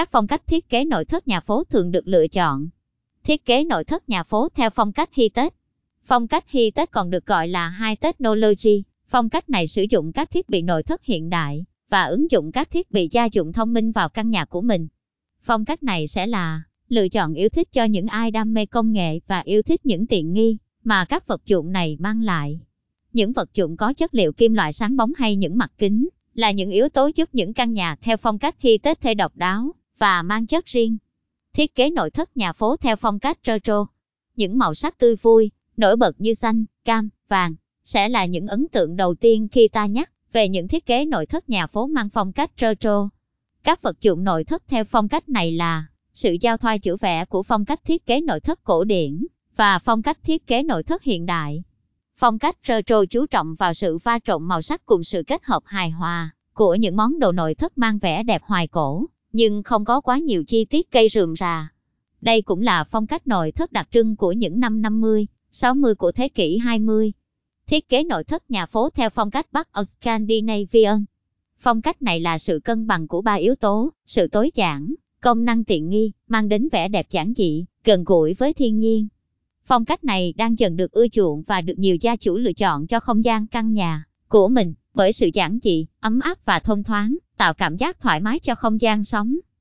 các phong cách thiết kế nội thất nhà phố thường được lựa chọn. Thiết kế nội thất nhà phố theo phong cách Hy Tết. Phong cách Hy Tết còn được gọi là High Technology. Phong cách này sử dụng các thiết bị nội thất hiện đại và ứng dụng các thiết bị gia dụng thông minh vào căn nhà của mình. Phong cách này sẽ là lựa chọn yêu thích cho những ai đam mê công nghệ và yêu thích những tiện nghi mà các vật dụng này mang lại. Những vật dụng có chất liệu kim loại sáng bóng hay những mặt kính là những yếu tố giúp những căn nhà theo phong cách khi Tết thay độc đáo và mang chất riêng. Thiết kế nội thất nhà phố theo phong cách retro. Những màu sắc tươi vui, nổi bật như xanh, cam, vàng, sẽ là những ấn tượng đầu tiên khi ta nhắc về những thiết kế nội thất nhà phố mang phong cách retro. Các vật dụng nội thất theo phong cách này là sự giao thoa chữ vẽ của phong cách thiết kế nội thất cổ điển và phong cách thiết kế nội thất hiện đại. Phong cách retro chú trọng vào sự pha trộn màu sắc cùng sự kết hợp hài hòa của những món đồ nội thất mang vẻ đẹp hoài cổ, nhưng không có quá nhiều chi tiết cây rườm rà. Đây cũng là phong cách nội thất đặc trưng của những năm 50, 60 của thế kỷ 20. Thiết kế nội thất nhà phố theo phong cách Bắc Âu Scandinavian. Phong cách này là sự cân bằng của ba yếu tố, sự tối giản, công năng tiện nghi, mang đến vẻ đẹp giản dị, gần gũi với thiên nhiên. Phong cách này đang dần được ưa chuộng và được nhiều gia chủ lựa chọn cho không gian căn nhà của mình, bởi sự giản dị, ấm áp và thông thoáng, tạo cảm giác thoải mái cho không gian sống.